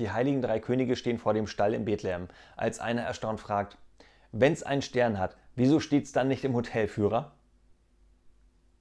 Die heiligen drei Könige stehen vor dem Stall in Bethlehem, als einer erstaunt fragt, wenn's einen Stern hat, wieso steht's dann nicht im Hotelführer?